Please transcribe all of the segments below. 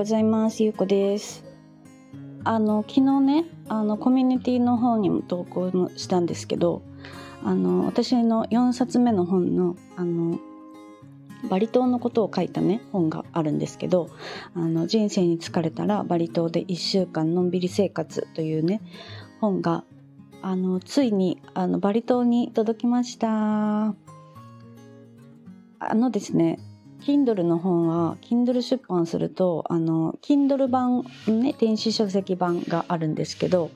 ございます。ゆうこです。あの昨日ねあのコミュニティの方にも投稿もしたんですけどあの私の4冊目の本のあのバリ島のことを書いたね本があるんですけどあの人生に疲れたらバリ島で1週間のんびり生活というね本があのついにあのバリ島に届きました。あのですね Kindle の本は Kindle 出版するとあの Kindle 版ね電子書籍版があるんですけど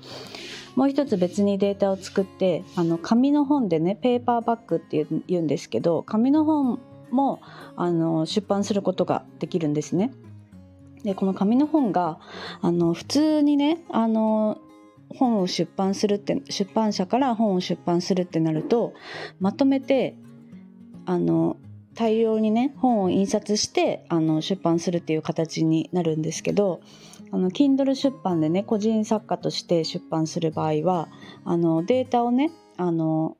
もう一つ別にデータを作ってあの紙の本でねペーパーバッグって言うんですけど紙の本もあの出版することができるんですね。でこの紙の本があの普通にねあの本を出版するって出版社から本を出版するってなるとまとめてあの大量にね本を印刷してあの出版するっていう形になるんですけどあの Kindle 出版でね個人作家として出版する場合はあのデータをねあの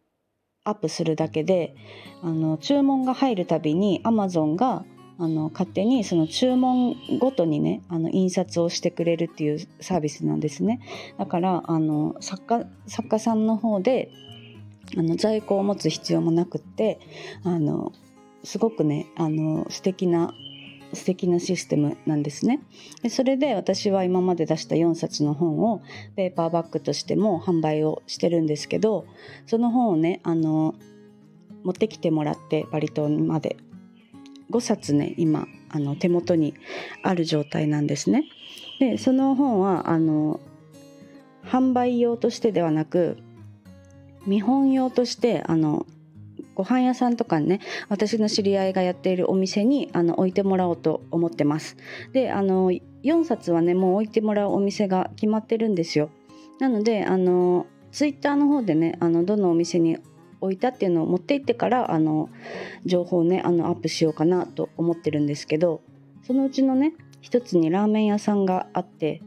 アップするだけであの注文が入るたびに Amazon があの勝手にその注文ごとにねあの印刷をしてくれるっていうサービスなんですね。だからあの作家作家さんの方であの在庫を持つ必要もなくってあのすごくねあの素敵な素敵なシステムなんですねでそれで私は今まで出した4冊の本をペーパーバッグとしても販売をしてるんですけどその本をねあの持ってきてもらってバリ島まで5冊ね今あの手元にある状態なんですね。でその本はあの販売用としてではなく見本用としてあのご飯屋さんとかね私の知り合いがやっているお店にあの置いてもらおうと思ってます。であの4冊はねもう置いてもらうお店が決まってるんですよ。なのであのツイッターの方でねあのどのお店に置いたっていうのを持って行ってからあの情報をねあのアップしようかなと思ってるんですけどそのうちのね一つにラーメン屋さんがあって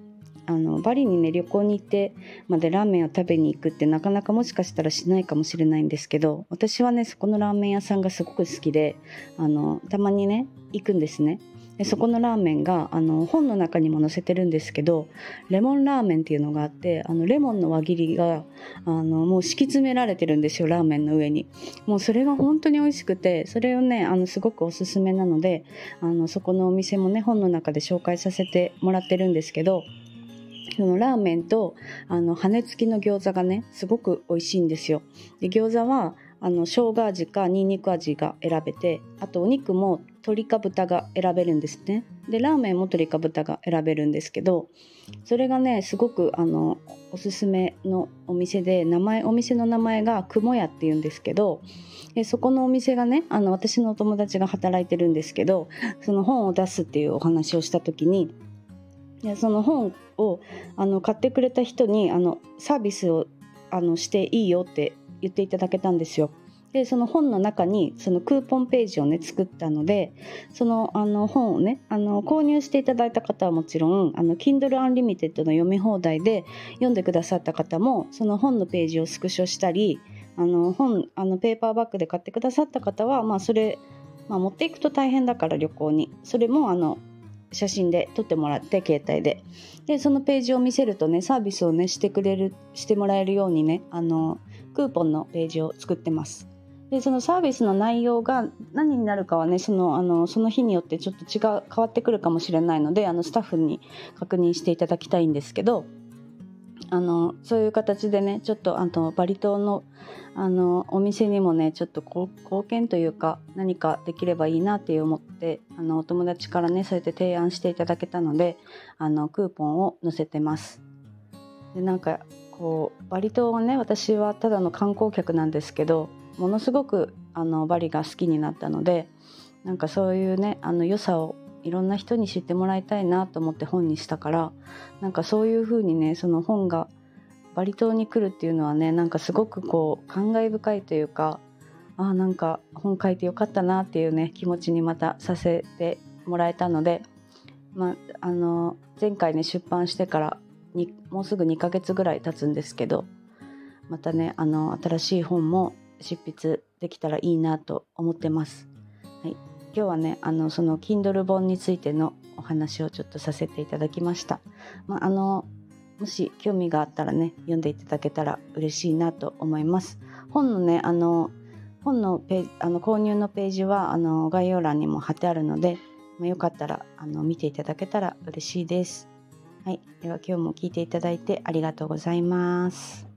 あのバリにね旅行に行ってまでラーメンを食べに行くってなかなかもしかしたらしないかもしれないんですけど私はねそこのラーメン屋さんがすごく好きであのたまにね行くんですね。でそこのラーメンがあの本の中にも載せてるんですけどレモンラーメンっていうのがあってあのレモンの輪切りがあのもう敷き詰められてるんですよラーメンの上にもうそれが本当に美味しくてそれをねあのすごくおすすめなのであのそこのお店もね本の中で紹介させてもらってるんですけどそのラーメンとあの羽根付きの餃子がねすごく美味しいんですよ。で餃子はあの生姜味かニンニク味が選べてあとお肉も鶏か豚が選べるんですねでラーメンも鶏か豚が選べるんですけどそれがねすごくあのおすすめのお店で名前お店の名前が雲屋っていうんですけどでそこのお店がねあの私のお友達が働いてるんですけどその本を出すっていうお話をした時にその本をあの買ってくれた人にあのサービスをあのしていいよって言っていただけたんですよ。でその本の中にそのクーポンページをね作ったのでそのあの本をねあの購入していただいた方はもちろんあの Kindle Unlimited の読み放題で読んでくださった方もその本のページをスクショしたりあの本あのペーパーバッグで買ってくださった方は、まあ、それ、まあ、持っていくと大変だから旅行にそれもあの写真で撮ってもらって携帯で。でそのページを見せるとねサービスをねしてくれるしてもらえるようにねあのクーポンのページを作ってます。でそのサービスの内容が何になるかはねそのあのその日によってちょっと違う変わってくるかもしれないのであのスタッフに確認していただきたいんですけどあのそういう形でねちょっとあのバリ島のあのお店にもねちょっと貢献というか何かできればいいなって思ってあのお友達からねそうやって提案していただけたのであのクーポンを載せてます。でなんかこうバリ島はね私はただの観光客なんですけどものすごくあのバリが好きになったのでなんかそういうねあの良さをいろんな人に知ってもらいたいなと思って本にしたからなんかそういう風にねその本がバリ島に来るっていうのはねなんかすごくこう感慨深いというかあなんか本書いてよかったなっていうね気持ちにまたさせてもらえたので、まあ、あの前回ね出版してからにもうすぐ2ヶ月ぐらい経つんですけどまたねあの新しい本も執筆できたらいいなと思ってます。はい、今日はねあのその Kindle 本についてのお話をちょっとさせていただきました。まあ、あのもし興味があったらね読んでいただけたら嬉しいなと思います。本のねあの本のペあの購入のページはあの概要欄にも貼ってあるので、まあ、よかったらあの見ていただけたら嬉しいです。はい、では今日も聞いていただいてありがとうございます。